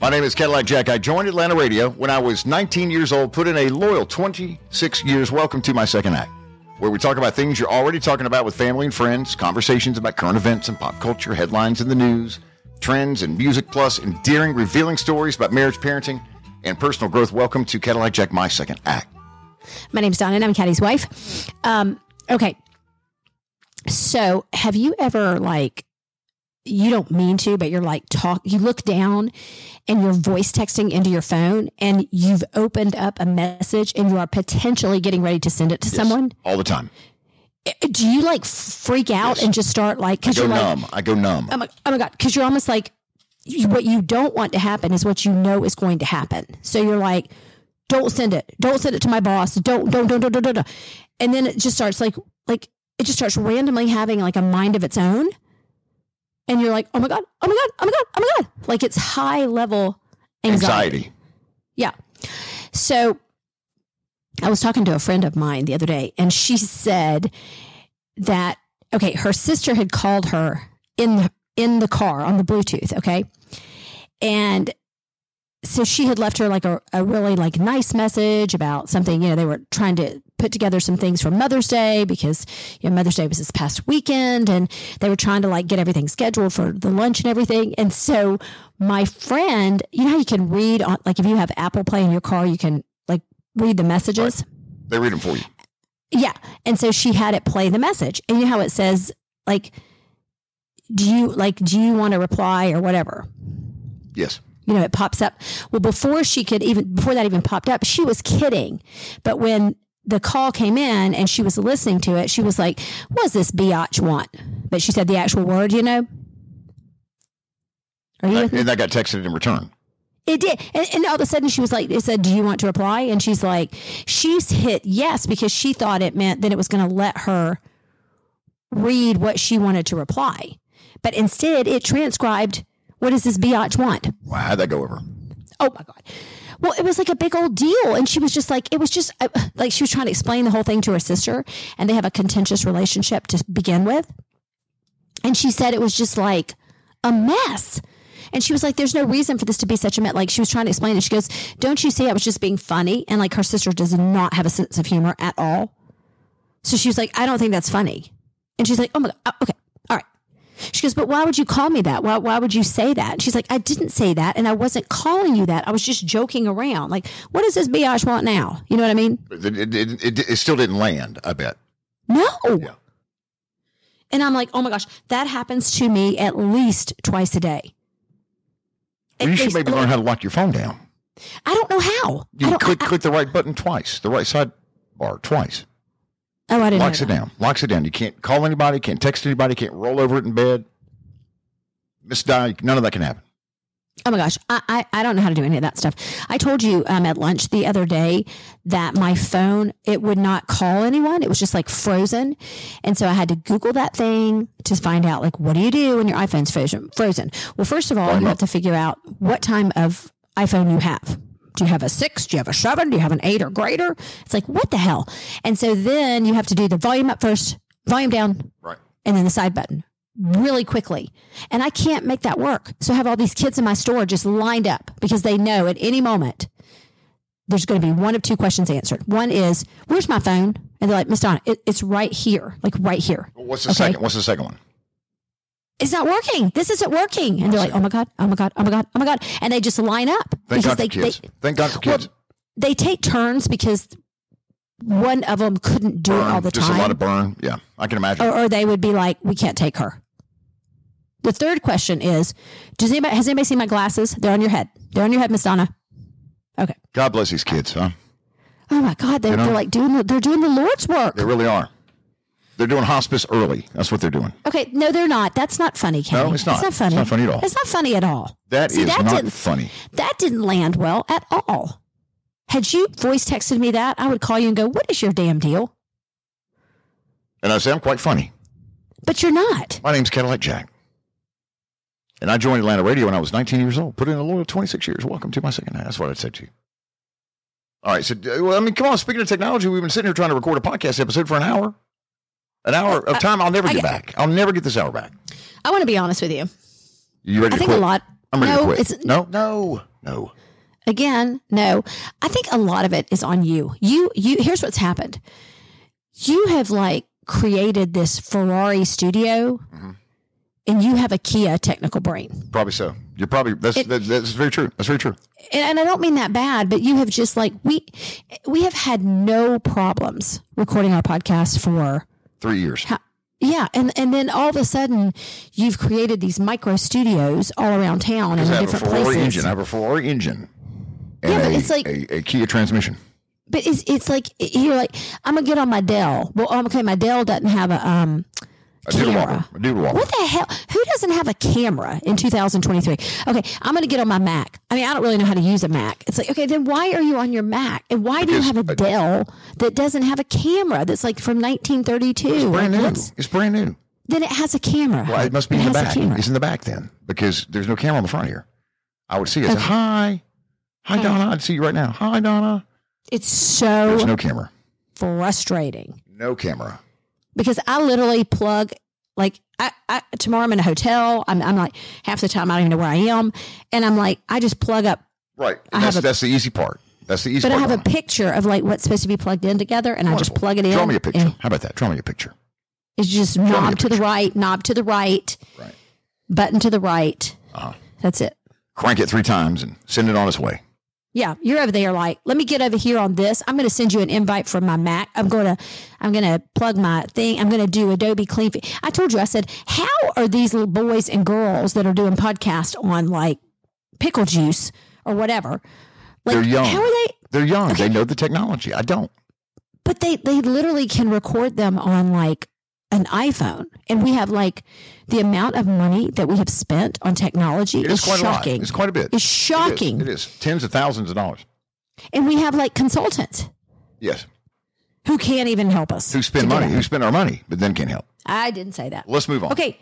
My name is Cadillac Jack. I joined Atlanta Radio when I was 19 years old, put in a loyal 26 years. Welcome to my second act, where we talk about things you're already talking about with family and friends, conversations about current events and pop culture, headlines in the news, trends and music, plus endearing, revealing stories about marriage, parenting, and personal growth. Welcome to Cadillac Jack, my second act. My name's Donna, and I'm Caddy's wife. Um, okay. So, have you ever like you don't mean to, but you're like talk, you look down and you're voice texting into your phone and you've opened up a message and you are potentially getting ready to send it to Yes, someone. all the time. Do you like freak out Yes. and just start like, I go you're like, numb. I go numb. oh my, oh my God, cause you're almost like, you- what you don't want to happen is what you know is going to happen. So you're like, don't send it. Don't send it to my boss. Don't, don't, don't, don't, don't. don't. And then it just starts like, like, it just starts randomly having like a mind of its own. And you're like, oh my God, oh my God, oh my God, oh my God. Like it's high level anxiety. Anxiety. Yeah. So I was talking to a friend of mine the other day, and she said that okay, her sister had called her in the in the car on the Bluetooth, okay, and so she had left her like a, a really like nice message about something. You know, they were trying to put together some things for Mother's Day because you know Mother's Day was this past weekend, and they were trying to like get everything scheduled for the lunch and everything. And so my friend, you know how you can read on like if you have Apple Play in your car, you can like read the messages. They read them for you. Yeah. And so she had it play the message. And you know how it says, like, do you like, do you want to reply or whatever? Yes. You know, it pops up. Well, before she could even, before that even popped up, she was kidding. But when the call came in and she was listening to it, she was like, what does this biatch want? But she said the actual word, you know? Are you? And that got texted in return. It did. And, and all of a sudden she was like, it said, Do you want to reply? And she's like, She's hit yes because she thought it meant that it was going to let her read what she wanted to reply. But instead, it transcribed, What does this biatch want? Wow, how'd that go over? Oh my God. Well, it was like a big old deal. And she was just like, it was just uh, like she was trying to explain the whole thing to her sister. And they have a contentious relationship to begin with. And she said it was just like a mess. And she was like, there's no reason for this to be such a mess. Like she was trying to explain it. She goes, don't you see I was just being funny? And like her sister does not have a sense of humor at all. So she was like, I don't think that's funny. And she's like, oh my God. uh, Okay. She goes, but why would you call me that? Why, why would you say that? And she's like, I didn't say that. And I wasn't calling you that. I was just joking around. Like, what does this biatch want now? You know what I mean? It, it, it, it, still didn't land, I bet. No. Yeah. And I'm like, oh my gosh, that happens to me at least twice a day. Well, you should maybe learn how to lock your phone down. I don't know how. You click I- click the right button twice, the right side bar twice. Oh, I didn't Locks it down. Locks it down. You can't call anybody, can't text anybody, can't roll over it in bed. Miss Di, none of that can happen. Oh my gosh, I, I, I don't know how to do any of that stuff. I told you um, at lunch the other day that my phone it would not call anyone. It was just like frozen, and so I had to Google that thing to find out like what do you do when your iPhone's frozen? Frozen. Well, first of all, you have to figure out what time of iPhone you have. Do you have a six? Do you have a seven? Do you have an eight or greater? It's like what the hell? And so then you have to do the volume up first, volume down, Right. and then the side button really quickly. And I can't make that work. So I have all these kids in my store just lined up because they know at any moment there's going to be one of two questions answered. One is, Where's my phone? And they're like, Miss Donna, it, it's right here, like right here. What's the Okay. second? What's the second one? It's not working. This isn't working. And they're like, Oh my God, oh my God, oh my God, oh my God. And they just line up Thank because God they, for kids. they, Thank God for Well, they take turns because one of them couldn't do it all burn, the just time. a lot of burn. Yeah, I can imagine. or, or they would be like, "We can't take her." The third question is: Does anybody has anybody seen my glasses? They're on your head. They're on your head, Miss Donna. Okay. God bless these kids, huh? Oh my God, they're, You know? they're like doing the, they're doing the Lord's work. They really are. They're doing hospice early. That's what they're doing. Okay, no, they're not. That's not funny, Kenny. No, it's not. It's not funny. It's not funny at all. It's not funny at all. That is See, that not didn't- funny. That didn't land well at all. Had you voice texted me that, I would call you and go, "What is your damn deal?" And I say I'm quite funny. But you're not. My name's Cadillac Jack. And I joined Atlanta Radio when I was 19 years old. Put in a loyal 26 years. Welcome to my second half. That's what I said to you. All right. So, uh, well, I mean, come on. Speaking of technology, we've been sitting here trying to record a podcast episode for an hour. An hour of time I'll never get back. I'll never get this hour back. I want to be honest with you. You ready I to think quit? a lot. I'm ready no, to quit. it's no, no. No. Again, no. I think a lot of it is on you. You you here's what's happened. You have like created this Ferrari studio Mhm. and you have a Kia technical brain. Probably so. You're probably that's It- that, that's very true. That's very true. And, and I don't mean that bad, but you have just like we we have had no problems recording our podcast for Three years. yeah, and and then all of a sudden you've created these micro studios all around town and in I have a different places. engine. I have a Ferrari engine. And Yeah, but a, it's like- a, a Kia transmission. But it's it's like you're like I'm gonna get on my Dell. Well, okay, my Dell doesn't have a um Camera. wobble. A doodle wobble. What the hell? Who doesn't have a camera in 2023? Okay, I'm going to get on my Mac. I mean, I don't really know how to use a Mac. It's like, okay, then why are you on your Mac? And why do you have a I- Dell that doesn't have a camera that's like from 1932? It's brand Like, new. It's brand new. Then it has a camera. Well, it must be in the back. It's in the back then because there's no camera on the front here. I would see it. Okay. Hi. Hi, Hi. Donna. I'd see you right now. Hi, Donna. It's so There's no camera. frustrating No camera. Because I literally plug like I, I tomorrow I'm in a hotel. I'm, I'm like half the time I don't even know where I am, and I'm like I just plug up Right. I that's, a- that's the easy part. That's the easy part. But I have a picture of like what's supposed to be plugged in together, and I just plug it in. Draw me a picture. How about that? Draw me a picture. It's just a knob to the right, knob to the right, Right. button to the right. Uh-huh. That's it. Crank it three times and send it on its way. Yeah, you're over there. Like, let me get over here on this. I'm going to send you an invite from my Mac. I'm going to, I'm going to plug my thing. I'm going to do Adobe Clean. I told you. I said, how are these little boys and girls that are doing podcasts on like pickle juice or whatever? Like, They're young. How are they? They're young. Okay. They know the technology. I don't. but they they literally can record them on like an iPhone, and we have like the amount of money that we have spent on technology It is is quite a lot. shocking. It's quite a bit. It's shocking, It is. It is. Tens of thousands of dollars. and we have like consultants Yes. who can't even help us. Who spend money? Who spend our money, but then can't help. I didn't say that. Let's move on. Okay,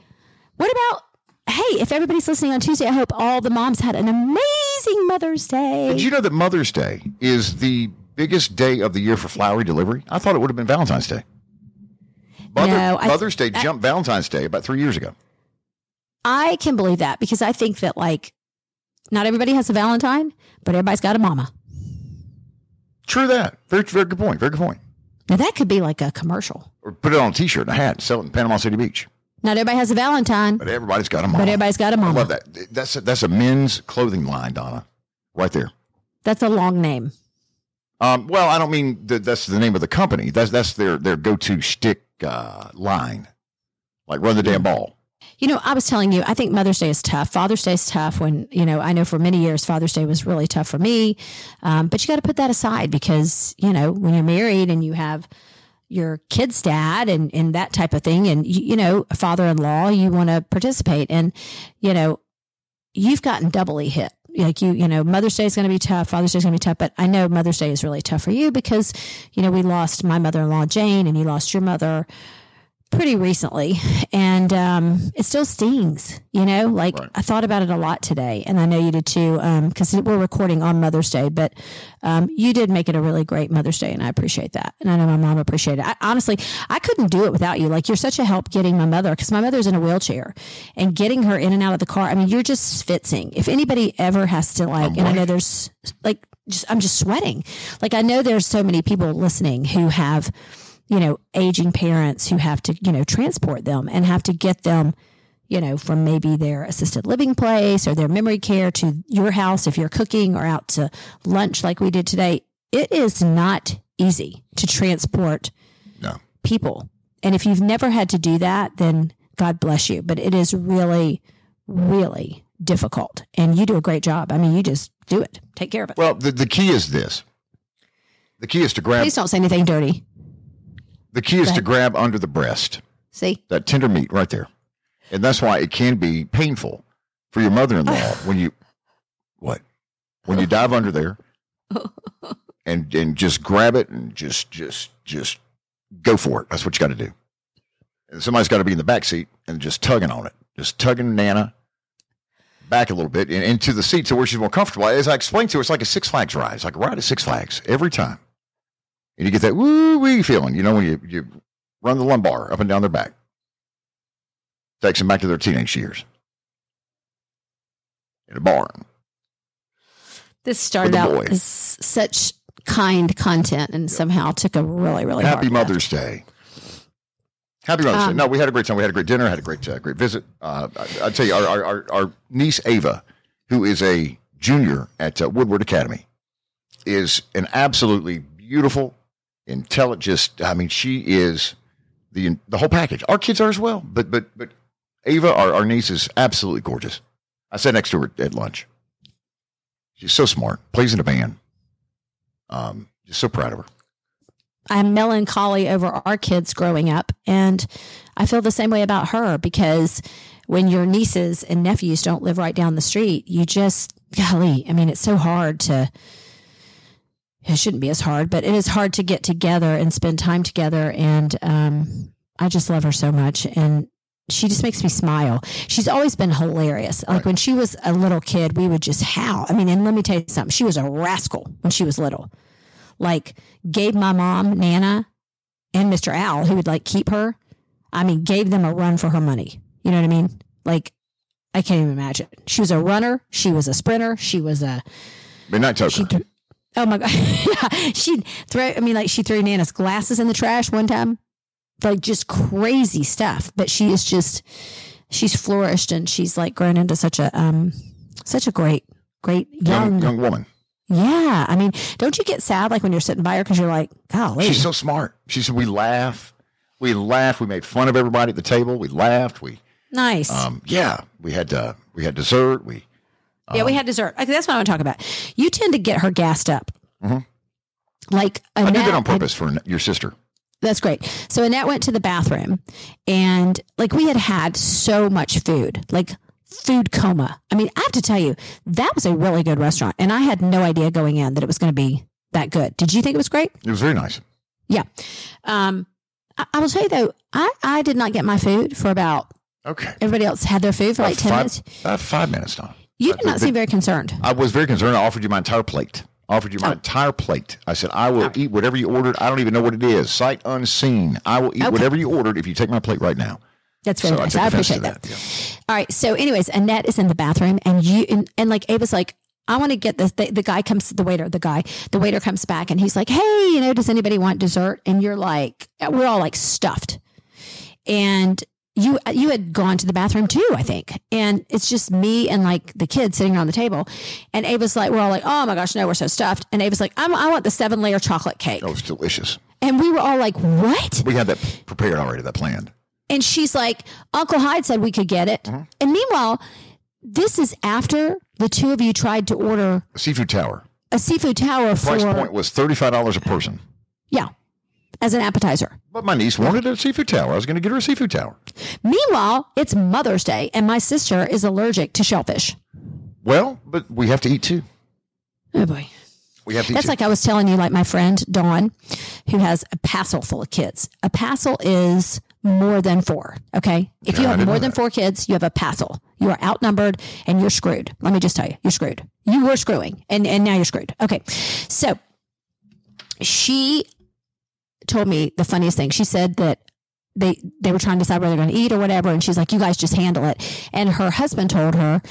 what about? Hey, if everybody's listening on Tuesday, I hope all the moms had an amazing Mother's Day. Did you know that Mother's Day is the biggest day of the year for flowery delivery? I thought it would have been Valentine's Day. Mother, No, I- Mother's Day I- jumped Valentine's Day about three years ago. I can believe that because I think that like not everybody has a Valentine, but everybody's got a mama. True that. Very, very good point. Very good point. Now that could be like a commercial. Or put it on a T-shirt and a hat, and sell it in Panama City Beach. Not everybody has a Valentine, But everybody's got a mama. but everybody's got a I mama. love that. That's a, that's a men's clothing line, Donna, right there. That's a long name. Um, well, I don't mean that that's the name of the company. That's that's their their go to shtick uh, line, like run the damn ball. You know, I was telling you, I think Mother's Day is tough. Father's Day is tough when, you know, I know for many years Father's Day was really tough for me. Um, but you got to put that aside because, you know, when you're married and you have your kid's dad and, and that type of thing, and, you, you know, a father in law, you want to participate. And, you know, you've gotten doubly hit. Like you, you know, Mother's Day is going to be tough. Father's Day is going to be tough. But I know Mother's Day is really tough for you because, you know, we lost my mother in law, Jane, and you lost your mother pretty recently and um, it still stings you know? Like Right. i thought about it a lot today and i know you did too because we're recording on mother's day but um, you did make it a really great mother's day and i appreciate that and i know my mom appreciated it. I, honestly i couldn't do it without you. Like you're such a help getting my mother because my mother's in a wheelchair and getting her in and out of the car i mean you're just fitzing. If anybody ever has to like and i know there's like just i'm just sweating. Like i know there's so many people listening who have you know, aging parents who have to, you know, transport them and have to get them, you know, from maybe their assisted living place or their memory care to your house if you're cooking or out to lunch like we did today. It is not easy to transport No. people. And if you've never had to do that, then God bless you. But it is really, really difficult. And you do a great job. I mean, you just do it. Take care of it. Well, the, the key is this. The key is to grab. Please don't say anything dirty. The key is to grab under the breast, See? that tender meat right there, and that's why it can be painful for your mother-in-law when you what when you dive under there and and just grab it and just just just go for it. That's what you got to do. And somebody's got to be in the back seat and just tugging on it, just tugging Nana back a little bit and into the seat to where she's more comfortable. As I explained to her, it's like a Six Flags ride. It's like a ride at Six Flags every time. And you get that woo wee feeling, you know, when you, you run the lumbar up and down their back. Takes them back to their teenage years in a barn. This started out boy. as such kind content and somehow took a really, really Happy. Mother's Day. Happy Mother's Day. Um, No, we had a great time. We had a great dinner. Had a great, uh, great visit. Uh, I, I'll tell you, our, our, our, our niece Ava, who is a junior at uh, Woodward Academy, is an absolutely beautiful, intelligent. I mean, she is the the whole package. Our kids are as well, but but but Ava, our, our niece, is absolutely gorgeous. I sat next to her at lunch. She's so smart. Plays in a band. Um, just so proud of her. I'm melancholy over our kids growing up. And I feel the same way about her because when your nieces and nephews don't live right down the street, you just, golly, I mean, it's so hard to, it shouldn't be as hard, but it is hard to get together and spend time together. And um, I just love her so much. And she just makes me smile. She's always been hilarious. Like Right. when she was a little kid, we would just howl. I mean, and let me tell you something. She was a rascal when she was little. Like gave my mom, Nana, and Mr. Al, who would like keep her. I mean, gave them a run for her money. You know what I mean? Like, I can't even imagine. She was a runner. She was a sprinter. She was a Midnight Toker. she. Oh my god! yeah, she threw. I mean, like she threw Nana's glasses in the trash one time. Like just crazy stuff. But she is just. She's flourished and she's like grown into such a um, such a great, great young. young, young woman. Yeah, I mean, don't you get sad like when you're sitting by her because you're like, golly, She's so smart. She said, we laugh. We laughed. We made fun of everybody at the table. We laughed. We, nice. um, yeah, we had, uh, we had dessert. We, Yeah, we had dessert. Okay, that's what I want to talk about. You tend to get her gassed up. Mhm. Like I did that on purpose for your sister. that's great. So Annette went to the bathroom, and like we had had so much food, like food coma. I mean, I have to tell you, that was a really good restaurant, and I had no idea going in that it was going to be that good. Did you think it was great? It was very nice. Yeah. Um, I, I will tell you though, I I did not get my food for about. Okay. Everybody else had their food for like About ten five, minutes. uh, five minutes now. You did not seem very concerned. I was very concerned. I offered you my entire plate. I offered you my Oh. entire plate. I said, I will oh. eat whatever you ordered. I don't even know what it is. Sight unseen. I will eat Okay. whatever you ordered if you take my plate right now. That's very so nice. I, I, appreciate that. yeah. All right. So, anyways, Annette is in the bathroom, and you and, and like Ava's like, I want to get this. The, the guy comes, the waiter, the guy, the waiter comes back, and he's like, Hey, you know, does anybody want dessert? And you're like, we're all like stuffed, and you you had gone to the bathroom too, I think, and it's just me and like the kids sitting around the table, and Ava's like, we're all like, Oh my gosh, no, we're so stuffed, and Ava's like, I'm, I want the seven layer chocolate cake, That was delicious. and we were all like, What? We had that prepared already, that planned. And she's like, Uncle Hyde said we could get it. Mm-hmm. And meanwhile, this is after the two of you tried to order a Seafood Tower. a seafood tower Price for, point was $35 a person. yeah, as an appetizer. But my niece wanted a seafood tower. I was going to get her a seafood tower. Meanwhile, it's Mother's Day and my sister is allergic to shellfish. Well, but we have to eat too. Oh boy. We have to eat That's too. like I was telling you, like my friend Dawn, who has a passel full of kids. A passel is more than four. Okay. If Yeah, you have more than that. four kids, you have a passel. You are outnumbered and you're screwed. Let me just tell you, you're screwed. You were screwing and, and now you're screwed. Okay. So she told me the funniest thing. She said that they they were trying to decide where they're going to eat or whatever, and she's like, "You guys just handle it." And her husband told her,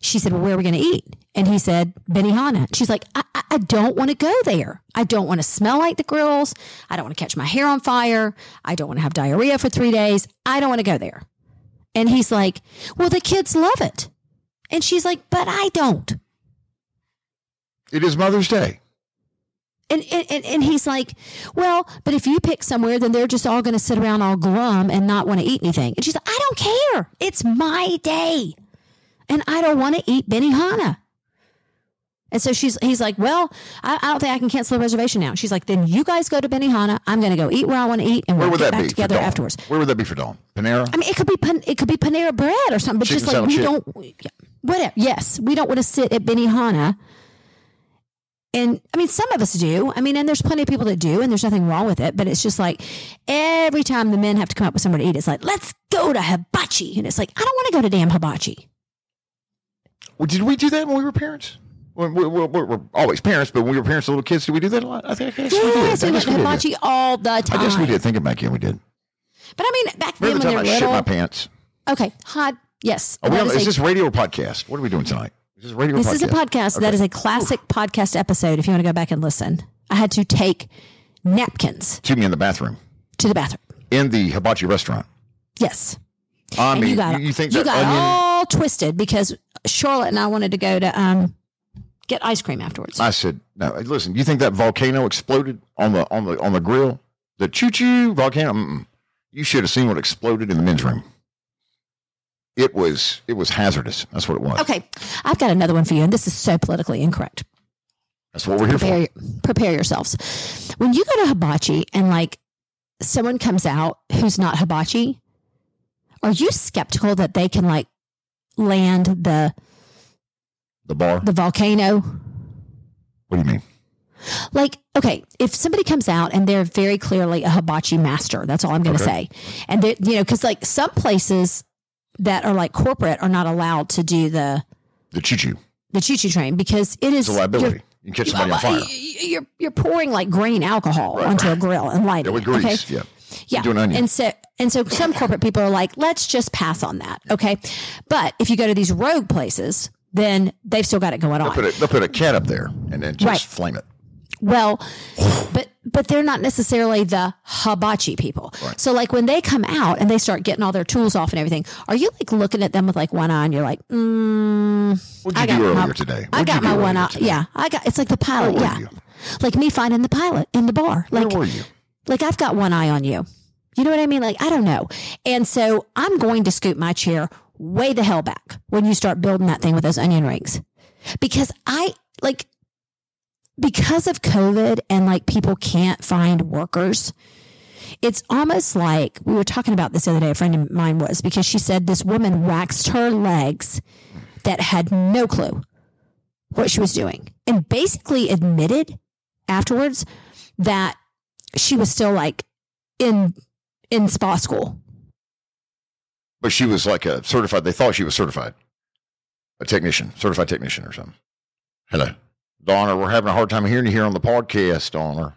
she said, "Well, where are we going to eat?" And he said, "Benihana." She's like, I, I, "I don't want to go there. I don't want to smell like the grills. I don't want to catch my hair on fire. I don't want to have diarrhea for three days. I don't want to go there." And he's like, "Well, the kids love it," and she's like, "But I don't." it is Mother's Day. And, and, and- he's like, well, but if you pick somewhere, then they're just all going to sit around all glum and not want to eat anything. And she's like, I don't care. It's my day. And I don't want to eat Benihana. And so she's, he's like, well, I, I don't think I can cancel the reservation now. She's like, then you guys go to Benihana. I'm going to go eat where I want to eat and we'll get back together afterwards. Where would that be for Dawn? Panera? I mean, it could be pan, it could be Panera Bread or something, but just like we don't, whatever. Yes, we don't want to sit at Benihana. And I mean, some of us do. I mean, and there's plenty of people that do, and there's nothing wrong with it. But it's just like every time the men have to come up with somewhere to eat, it's like, let's go to hibachi, and it's like, I don't want to go to damn hibachi. Well, did we do that when we were parents? When we, we, we're, we're always parents, but when we were parents, little kids, did we do that a lot? I think I guess we did. Yes, I we guess went to we did. hibachi all the time. I guess we did. Thinking back, yeah, we did. But I mean, back then Remember when the they were I shit my little. pants? Okay, hot. Yes. Are we on, is is this radio or podcast? What are we doing tonight? This is a radio This podcast. is a podcast that is a classic podcast episode. If you want to go back and listen, I had to take napkins To me in the bathroom to the bathroom. in the hibachi restaurant. Yes, I mean, you got you, you think you got onion? all twisted because Charlotte and I wanted to go to um get ice cream afterwards. I said, no. Listen, you think that volcano exploded on the on the on the grill? The choo choo volcano. Mm-mm. You should have seen what exploded in the men's room. It was it was hazardous. That's what it was. okay, I've got another one for you, and this is so politically incorrect. That's what we're here for. prepare, prepare yourselves. When you go to hibachi and like someone comes out who's not hibachi, are you skeptical that they can like land the The bar. the volcano? What do you mean? Like, okay, if somebody comes out and they're very clearly a hibachi master, that's all I'm going to Okay. say. And they, you know, because like some places that are like corporate are not allowed to do the The choo choo. the choo choo train because it is It's a liability. You can catch somebody on fire. You're you're pouring like grain alcohol Right, onto right. a grill and lighting Yeah, with it. Okay? grease. Yeah. Yeah. do an onion. And so and so some corporate people are like, let's just pass on that. Okay. But if you go to these rogue places, then they've still got it going They'll on. put a, they'll put a cat up there and then just Right. flame it. Well, but they're not necessarily the hibachi people. So like when they come out and they start getting all their tools off and everything, are you like looking at them with like one eye and you're like, mm, What'd you I got do earlier my- today? I What'd got my one eye. today? Yeah, I got. It's like the pilot. Yeah, you? like me finding the pilot in the bar. Like Where were you? like I've got one eye on you. You know what I mean? Like I don't know. And so I'm going to scoot my chair way the hell back when you start building that thing with those onion rings. Because I like because of COVID and like people can't find workers. It's almost like we were talking about this the other day. A friend of mine was because she said this woman waxed her legs that had no clue what she was doing and basically admitted afterwards that she was still like in in spa school. But she was like a certified. They thought she was certified, a technician, certified technician or something. Hello, Donna. We're having a hard time hearing you here on the podcast, Donna.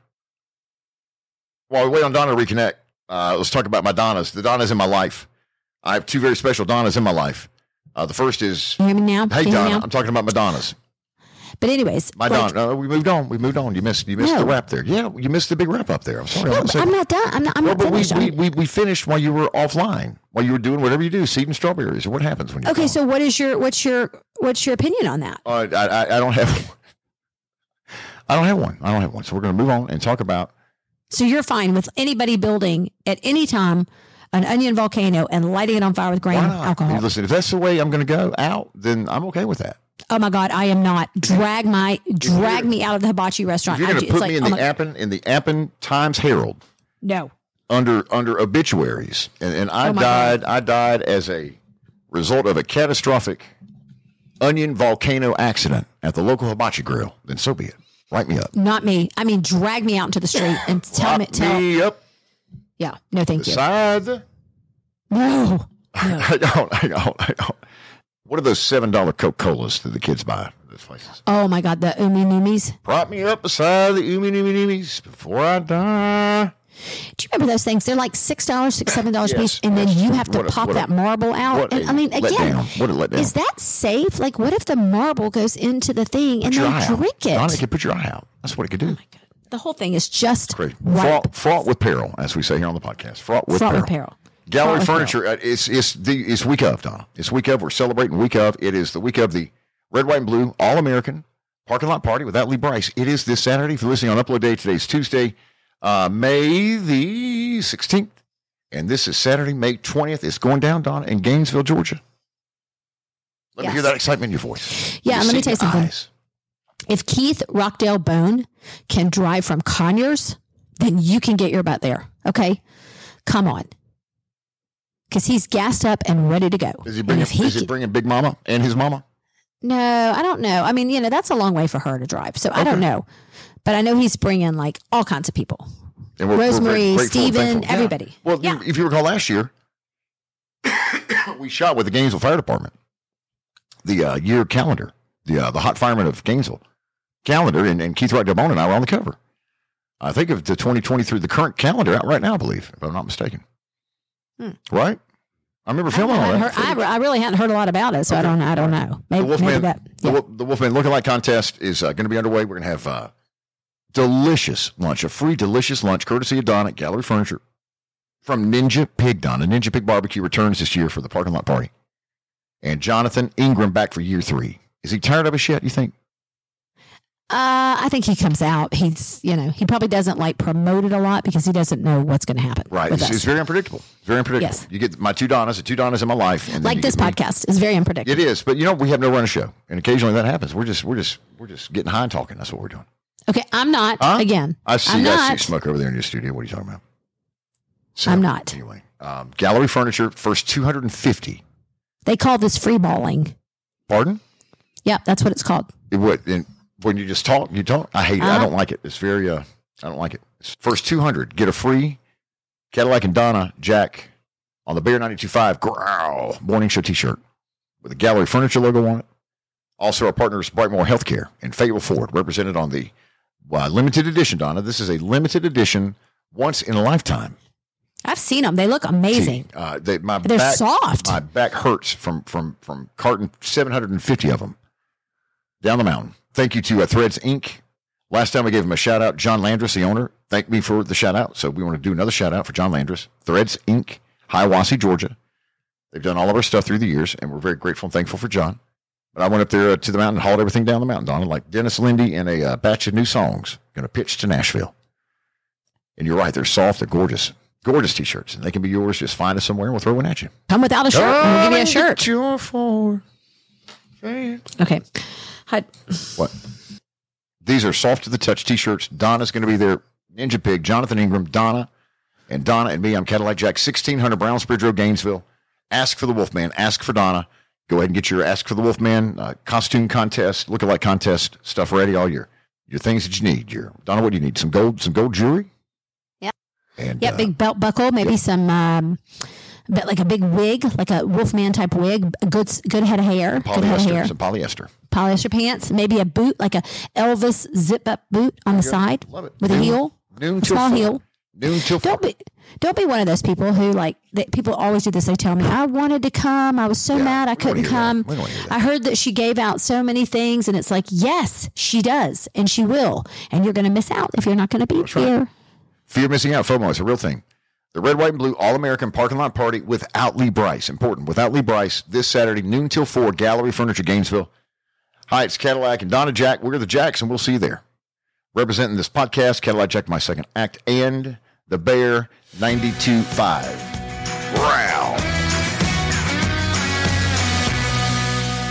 While we wait on Donna to reconnect, uh, let's talk about my Donnas. The Donnas in my life. I have two very special Donnas in my life. Uh, the first is, You hear me now? hey Can you hear me Donna, now? I'm talking about Madonna's. But anyways, My like, Donna. No, we moved on. We moved on. You missed. You missed No. the rap there. Yeah, you missed the big rap up there. I'm sorry. no, I'm not I'm not done. I'm not. I'm Well, not but we, finished. we, I'm- we, we finished while you were offline, while you were doing whatever you do, seeding strawberries, or what happens when you okay, so what is your what's your what's your opinion on that? Uh, I, I, I don't have. I don't have one. I don't have one. So we're going to move on and talk about. So you're fine with anybody building at any time an onion volcano and lighting it on fire with grain alcohol? Listen, if that's the way I'm going to go out, then I'm okay with that. Oh my god, I am not. Drag my drag me out of the hibachi If restaurant. you're going to it's put like, me in oh the my- Appen in the Appen Times Herald no. under under obituaries, and, and I Oh died. I died as a result of a catastrophic onion volcano accident at the local hibachi grill. Then so be it. Write me up. Not me. I mean, drag me out into the street and tell me. Tell. me up Yeah. No, thank you. beside. No. I don't. I don't. I don't. What are those seven dollar Coca Colas that the kids buy those places? Oh my god, the umi numis. Prop me up beside the oomy noomy noomies before I die. Do you remember those things? They're like six dollars, six seven dollars a Yes, piece, and then you have to a- pop a- that marble out. And a I mean, again. What a is that safe? Like, what if the marble goes into the thing and Put your they eye out. drink it? Donna, it could put your eye out. That's what it could do. the whole thing is just Great. Fraught, fraught with peril, as we say here on the podcast. Fraught with Fraught peril. with peril. Gallery Fraught furniture. uh, It's it's the it's week of Donna. It's week of. We're celebrating week of. It is the week of the red, white, and blue All American parking lot party without Lee Brice. It is this Saturday. If you're listening on upload day, today's Tuesday, uh, May the 16th, and this is Saturday, May 20th. It's going down, Donna, in Gainesville, Georgia. Let me hear that excitement in your voice. Yeah, Let let me tell you something. eyes. If Keith Rockdale Bone can drive from Conyers, then you can get your butt there. Okay, come on, because he's gassed up and ready to go. Is he bringing? he is he bringing Big Mama and his mama? No, I don't know. I mean, you know, that's a long way for her to drive. So I don't know. But I know he's bringing like all kinds of people. And we're, Rosemary, we're very grateful Steven. Yeah. everybody. Well, Yeah. if you recall last year, we shot with the Gainesville Fire Department the uh, year calendar, the uh, the hot fireman of Gainesville calendar, and, and Keith Wright Delbone and I were on the cover. I think of the 2023, the current calendar out right now, I believe, if I'm not mistaken. Hmm. Right? I remember filming I, all that. heard, I, I really hadn't heard a lot about it, so I don't. I don't know. Maybe, the Wolfman, maybe that. the, Yeah. Wo- the Wolfman Lookalike Contest is uh, going to be underway. We're going to have uh, delicious lunch, a free delicious lunch, courtesy of Don at Gallery Furniture from Ninja Pig Don. A Ninja Pig Barbecue returns this year for the parking lot party. And Jonathan Ingram back for year three. Is he tired of us yet, you think? Uh, I think he comes out. He's, you know, he probably doesn't like promote it a lot because he doesn't know what's going to happen. Right. It's, it's very unpredictable. It's very unpredictable. Yes. You get my two Donnas, the two Donnas in my life. And like this me. podcast is very unpredictable. It is, but you know, we have no run of show. And occasionally that happens. We're just, we're just, we're just getting high and talking. That's what we're doing. Okay, I'm not Huh? again. I see, I'm I see smoke over there in your studio. What are you talking about? So, I'm not. Anyway, um, gallery furniture, first 250. They call this free balling. Pardon? Yeah, that's what it's called. It would. And when you just talk, you talk. I hate it. I Uh-huh. don't like it. It's very, uh, I don't like it. First 200, get a free Cadillac and Donna Jack on the Bear 925 Growl morning show t shirt with a gallery furniture logo on it. Also, our partners, Brightmore Healthcare and Fayetteville Ford, represented on the uh, limited edition, Donna. This is a limited edition, once in a lifetime. I've seen them. They look amazing. Uh, they, my They're back, soft. My back hurts from from from carton 750 of them down the mountain. Thank you to uh, Threads Inc. Last time we gave him a shout out, John Landris, the owner, thanked me for the shout out. So we want to do another shout out for John Landris. Threads Inc. Hiawassee, Georgia. They've done all of our stuff through the years, and we're very grateful and thankful for John. But I went up there uh, to the mountain and hauled everything down the mountain, Donna, like Dennis Linde and a uh, batch of new songs. Going to pitch to Nashville. And you're right, they're soft, they're gorgeous. Gorgeous t shirts, and they can be yours. Just find us somewhere and we'll throw one at you. Come without a shirt. and we'll give you a shirt. your fan. Okay. Hi- What? These are soft to the touch t-shirts. Donna's going to be there. Ninja Pig, Jonathan Ingram, Donna, and Donna and me. I'm Cadillac Jack, 1600 Brownsbridge Road, Gainesville. Ask for the Wolfman. Ask for Donna. Go ahead and get your Ask for the Wolfman uh, costume contest, look-alike contest stuff ready. All your your things that you need. Your Donna, what do you need? Some gold, some gold jewelry. Yeah. And Yep, uh, big belt buckle, maybe some um but like a big wig, like a Wolfman type wig, a good good head of hair, good head of polyester. hair, Some polyester. polyester pants, maybe a boot, like a Elvis zip up boot on the side Love it. with a heel, Noon a small four. heel. Noon till. Don't be don't be one of those people who like that people always do this. They tell me, I wanted to come. I was so Yeah, mad I we don't wanna couldn't come. Hear. I heard that she gave out so many things and it's like, yes, she does, and she will. And you're gonna miss out if you're not gonna be right. here. Fear of missing out, FOMO is a real thing. The Red, White, and Blue All American Parking Lot Party without Lee Brice. Important. Without Lee Brice this Saturday, noon till 4, Gallery Furniture, Gainesville. Hi, it's Cadillac and Donna Jack. We're the Jacks, and we'll see you there. Representing this podcast, Cadillac Jack, my second act, and the Bear 92.5. Wow.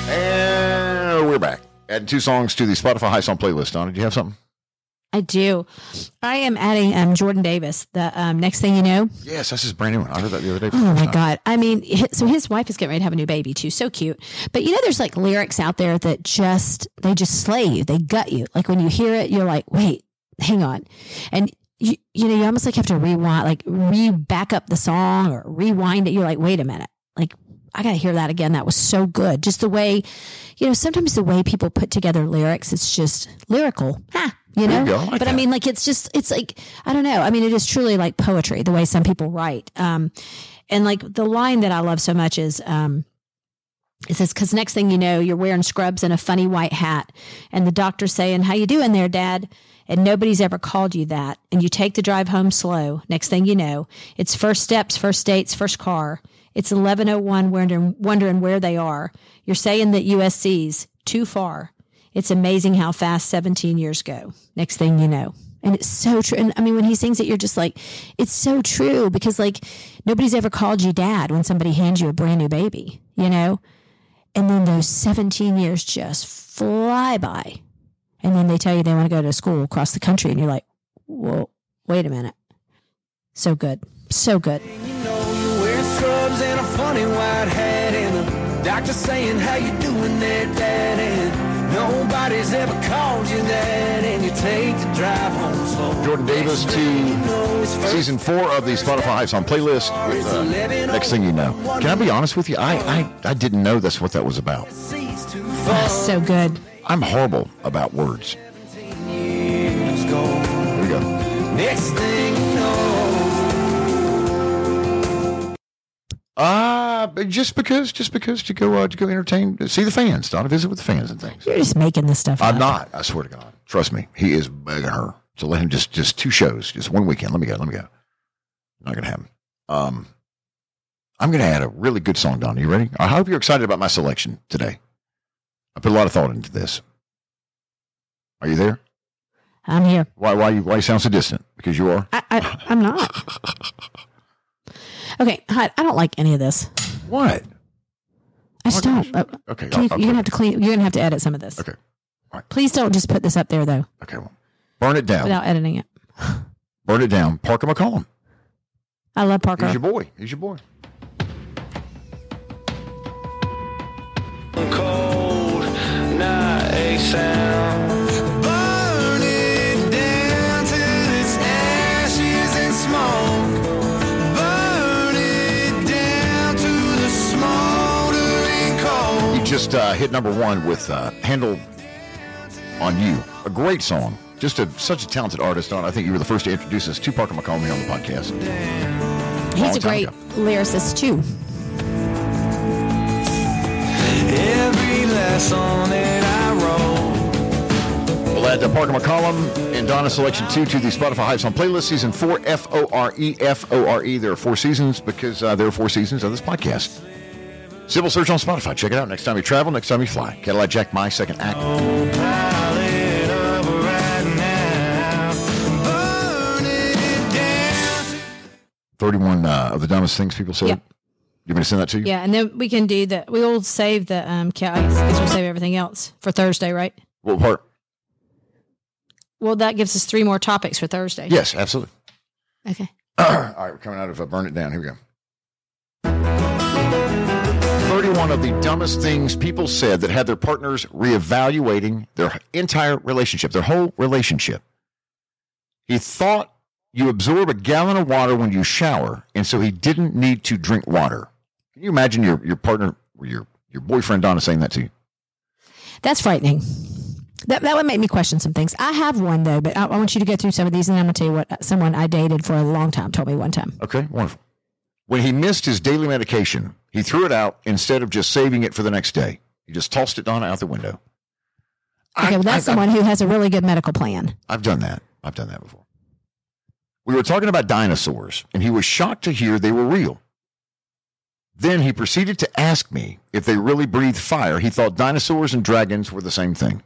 And we're back. Adding two songs to the Spotify Hype Song playlist. Donna, do you have something? I do. I am adding um, Jordan Davis. The um, next thing you know, Yes, this is brand new one. I heard that the other day. oh my time. god! I mean, hi- so his wife is getting ready to have a new baby too. So cute. But you know, there's like lyrics out there that just they just slay you. They gut you. Like when you hear it, you're like, wait, hang on, and you you know you almost like have to rewind, like re back up the song or rewind it. You're like, wait a minute, like I got to hear that again. That was so good. Just the way, you know, sometimes the way people put together lyrics, it's just lyrical. Ha, you know, you go. Like but I mean, like it's just, it's like, I don't know. I mean, it is truly like poetry, the way some people write. Um, and like the line that I love so much is, um, it says, cause next thing you know, you're wearing scrubs and a funny white hat and the doctor's saying, how you doing there, dad? And nobody's ever called you that. And you take the drive home slow. Next thing you know, it's first steps, first dates, first car. It's 1101 wondering, wondering where they are. You're saying that USC's too far. It's amazing how fast 17 years go. Next thing you know. And it's so true. And I mean, when he sings it, you're just like, it's so true because like nobody's ever called you dad when somebody hands you a brand new baby, you know? And then those 17 years just fly by. And then they tell you they want to go to school across the country. And you're like, whoa, wait a minute. So good. So good. You know you wear scrubs and a funny white hat and the doctor saying how you doing there, dad, and nobody's ever called you that, and you take the drive home slow. Jordan Davis Next you to know, season four of the Spotify Hype Song playlist. With, uh, next thing you know, can I be honest with you? I, I I didn't know that's what that was about. seas too far. so good. I'm horrible about words. Here we go. Next thing you know, Ah, Uh, just because, just because to go uh, to go entertain, see the fans, Donna, visit with the fans and things. You're just making this stuff I'm up. not. I swear to God. Trust me. He is begging her to let him just just two shows, just one weekend. Let me go. Let me go. Not gonna happen. Um, I'm gonna add a really good song, Donna. You ready? I hope you're excited about my selection today. I put a lot of thought into this. Are you there? I'm here. Why? Why? You, why you sound so distant? Because you are. I, I, I'm not. Okay, hi, I don't like any of this. What? I just don't. Uh, Okay. can you, I'll- I'll you're gonna have to clean. You're gonna have to edit some of this. Okay. All right. Please don't just put this up there though, Okay. Well, burn it down. without editing it. burn it down. Parker McCollum. I love Parker. He's your boy. He's your boy. Just uh, hit number one with uh, "Handle on You," a great song. Just a such a talented artist. Don, I think you were the first to introduce us to Parker McCollum here on the podcast. He's long a great ago. lyricist too. Every last song that I wrote. We'll add uh, Parker McCollum and Donna Selection 2 to the Spotify Hype Song playlist. Season 4, F O R E, F O R E. There are four seasons because uh, there are four seasons of this podcast. Civil Search on Spotify. Check it out next time you travel, next time you fly. Cadillac Jack, my second act. Pile it up right now. Burn it down. 31 uh, of the dumbest things people said. Yep. You want me to send that to you? Yeah, and then we can do the. We will save the um. I guess we'll save everything else for Thursday, right? What part? Well, that gives us three more topics for Thursday. Yes, absolutely. Okay. All right, we're coming out of uh, Burn It Down. Here we go. 31 of the dumbest things people said that had their partners reevaluating their entire relationship, their whole relationship. He thought you absorb a gallon of water when you shower, and so he didn't need to drink water. Can you imagine your, your partner or your, your boyfriend, Donna, saying that to you? That's frightening. That, that would make me question some things. I have one though, but I, I want you to go through some of these, and I'm going to tell you what someone I dated for a long time told me one time. Okay, wonderful. When he missed his daily medication, he threw it out instead of just saving it for the next day. He just tossed it Donna out the window. Okay, well, that's I, someone who has a really good medical plan. I've done that. I've done that before. We were talking about dinosaurs, and he was shocked to hear they were real. Then he proceeded to ask me if they really breathed fire. He thought dinosaurs and dragons were the same thing.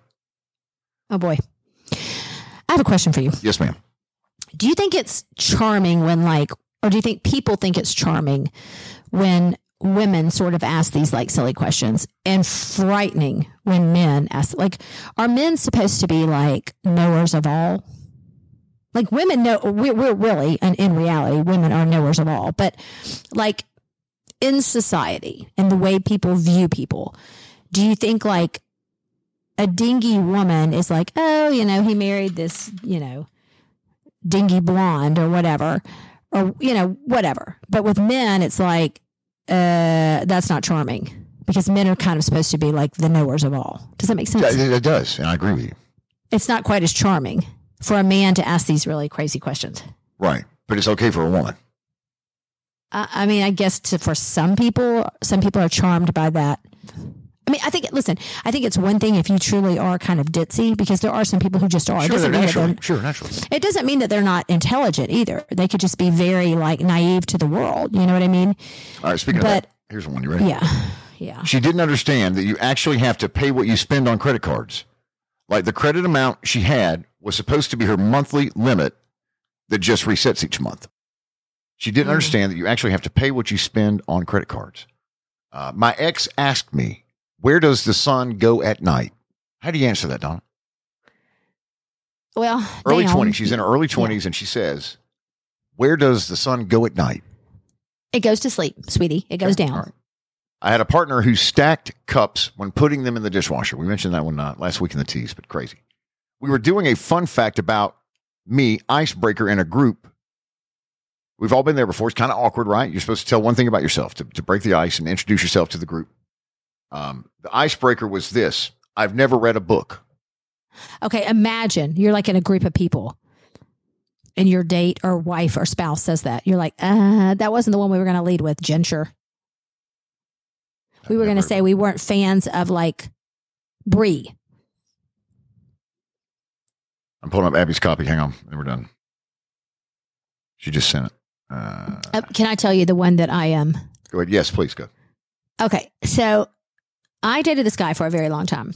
Oh boy, I have a question for you. Yes, ma'am. Do you think it's charming when like, or do you think people think it's charming when women sort of ask these like silly questions and frightening when men ask like are men supposed to be like knowers of all? Like women know we're, we're really and in reality women are knowers of all but like in society and the way people view people do you think like a dingy woman is like oh you know he married this you know dingy blonde or whatever or you know whatever. But with men it's like uh that's not charming because men are kind of supposed to be like the knowers of all does that make sense It, it does, and I agree with you. it's not quite as charming for a man to ask these really crazy questions Right. But it's okay for a woman. I, I mean, I guess to, for some people, some people are charmed by that. I mean, I think, listen, I think it's one thing if you truly are kind of ditzy because there are some people who just are. It Sure, doesn't they're mean naturally. Sure, naturally. it doesn't mean that they're not intelligent either. They could just be very like naive to the world. You know what I mean? All right, speaking But- of that, here's one. You ready? Yeah. Yeah. She didn't understand that you actually have to pay what you spend on credit cards. Like the credit amount she had was supposed to be her monthly limit that just resets each month. She didn't Mm. understand that you actually have to pay what you spend on credit cards. Uh, my ex asked me, Where does the sun go at night? How do you answer that, Donna? Well, Early down. 20s. She's in her early 20s and she says, Where does the sun go at night? It goes to sleep, sweetie. It goes down. All right. I had a partner who stacked cups when putting them in the dishwasher. We mentioned that one uh, last week in the teas, but crazy. We were doing a fun fact about me, icebreaker, in a group. We've all been there before. It's kind of awkward, right? You're supposed to tell one thing about yourself to, to break the ice and introduce yourself to the group. Um, the icebreaker was this I've never read a book. Okay, imagine you're like in a group of people and your date or wife or spouse says that. You're like, uh, that wasn't the one we were going to lead with, Ginger. We were going to say we weren't fans of like Brie. I'm pulling up Abby's copy. Hang on, and we're done. She just sent it. Uh, Uh, can I tell you the one that I am? go ahead. Yes, please go. Okay, so I dated this guy for a very long time,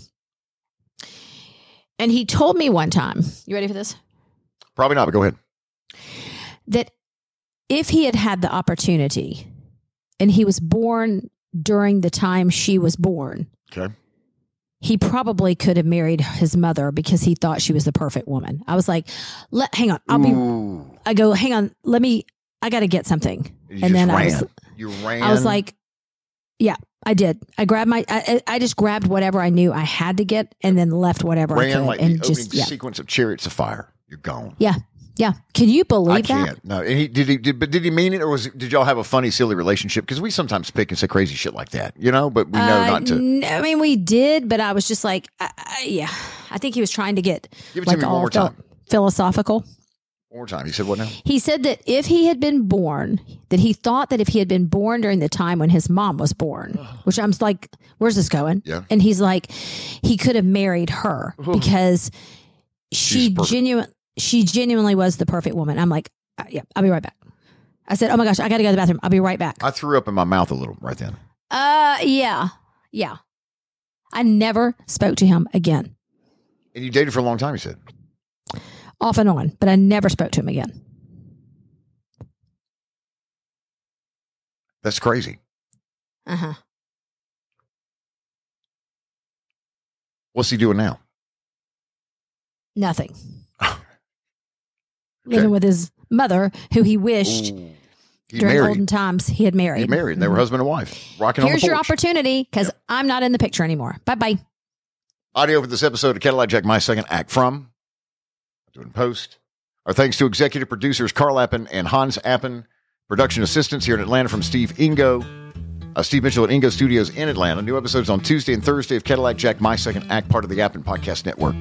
and he told me one time. You ready for this? Probably not, but go ahead. that if he had had the opportunity and he was born during the time she was born, Okay. he probably could have married his mother because he thought she was the perfect woman. I was like, Let, hang on, I'll be, I go, hang on, let me, I got to get something. You And then I was- you ran. I was like, yeah, I did. I grabbed my, I, I just grabbed whatever I knew I had to get and then left whatever I could like and the opening just, yeah, sequence of Chariots of Fire. You're gone. yeah. Yeah. Can you believe I that? can't. No. He did he did, but did he mean it or was did y'all have a funny, silly relationship? Because we sometimes pick and say crazy shit like that, you know. But we know Uh, not to. n- I mean, we did, but I was just like, I, I, yeah. I think he was trying to get Give it to like me one all more time. philosophical. One more time. He said what now? He said that if he had been born, that he thought that if he had been born during the time when his mom was born, which I'm like, where's this going? Yeah. And he's like, he could have married her because she genuine, she genuinely was the perfect woman. I'm like, uh, yeah, I'll be right back. I said, oh my gosh, I got to go to the bathroom. I'll be right back. I threw up in my mouth a little right then. Uh, yeah, yeah. I never spoke to him again. And you dated for a long time. He said. Off and on, but I never spoke to him again. That's crazy. Uh huh. What's he doing now? Nothing. Living with his mother, who he wished Ooh. He during married. olden times he had married. He married. And they were Mhm. husband and wife, rocking Here's on the your opportunity because I'm not in the picture anymore. Bye bye. Audio for this episode of Cadillac Jack, my second act from doing post. Our thanks to executive producers Carl Appen and Hans Appen, production assistants here in Atlanta from Steve Ingo, uh, Steve Mitchell at Ingo Studios in Atlanta. New episodes on Tuesday and Thursday of Cadillac Jack, my second act, part of the Appen Podcast Network.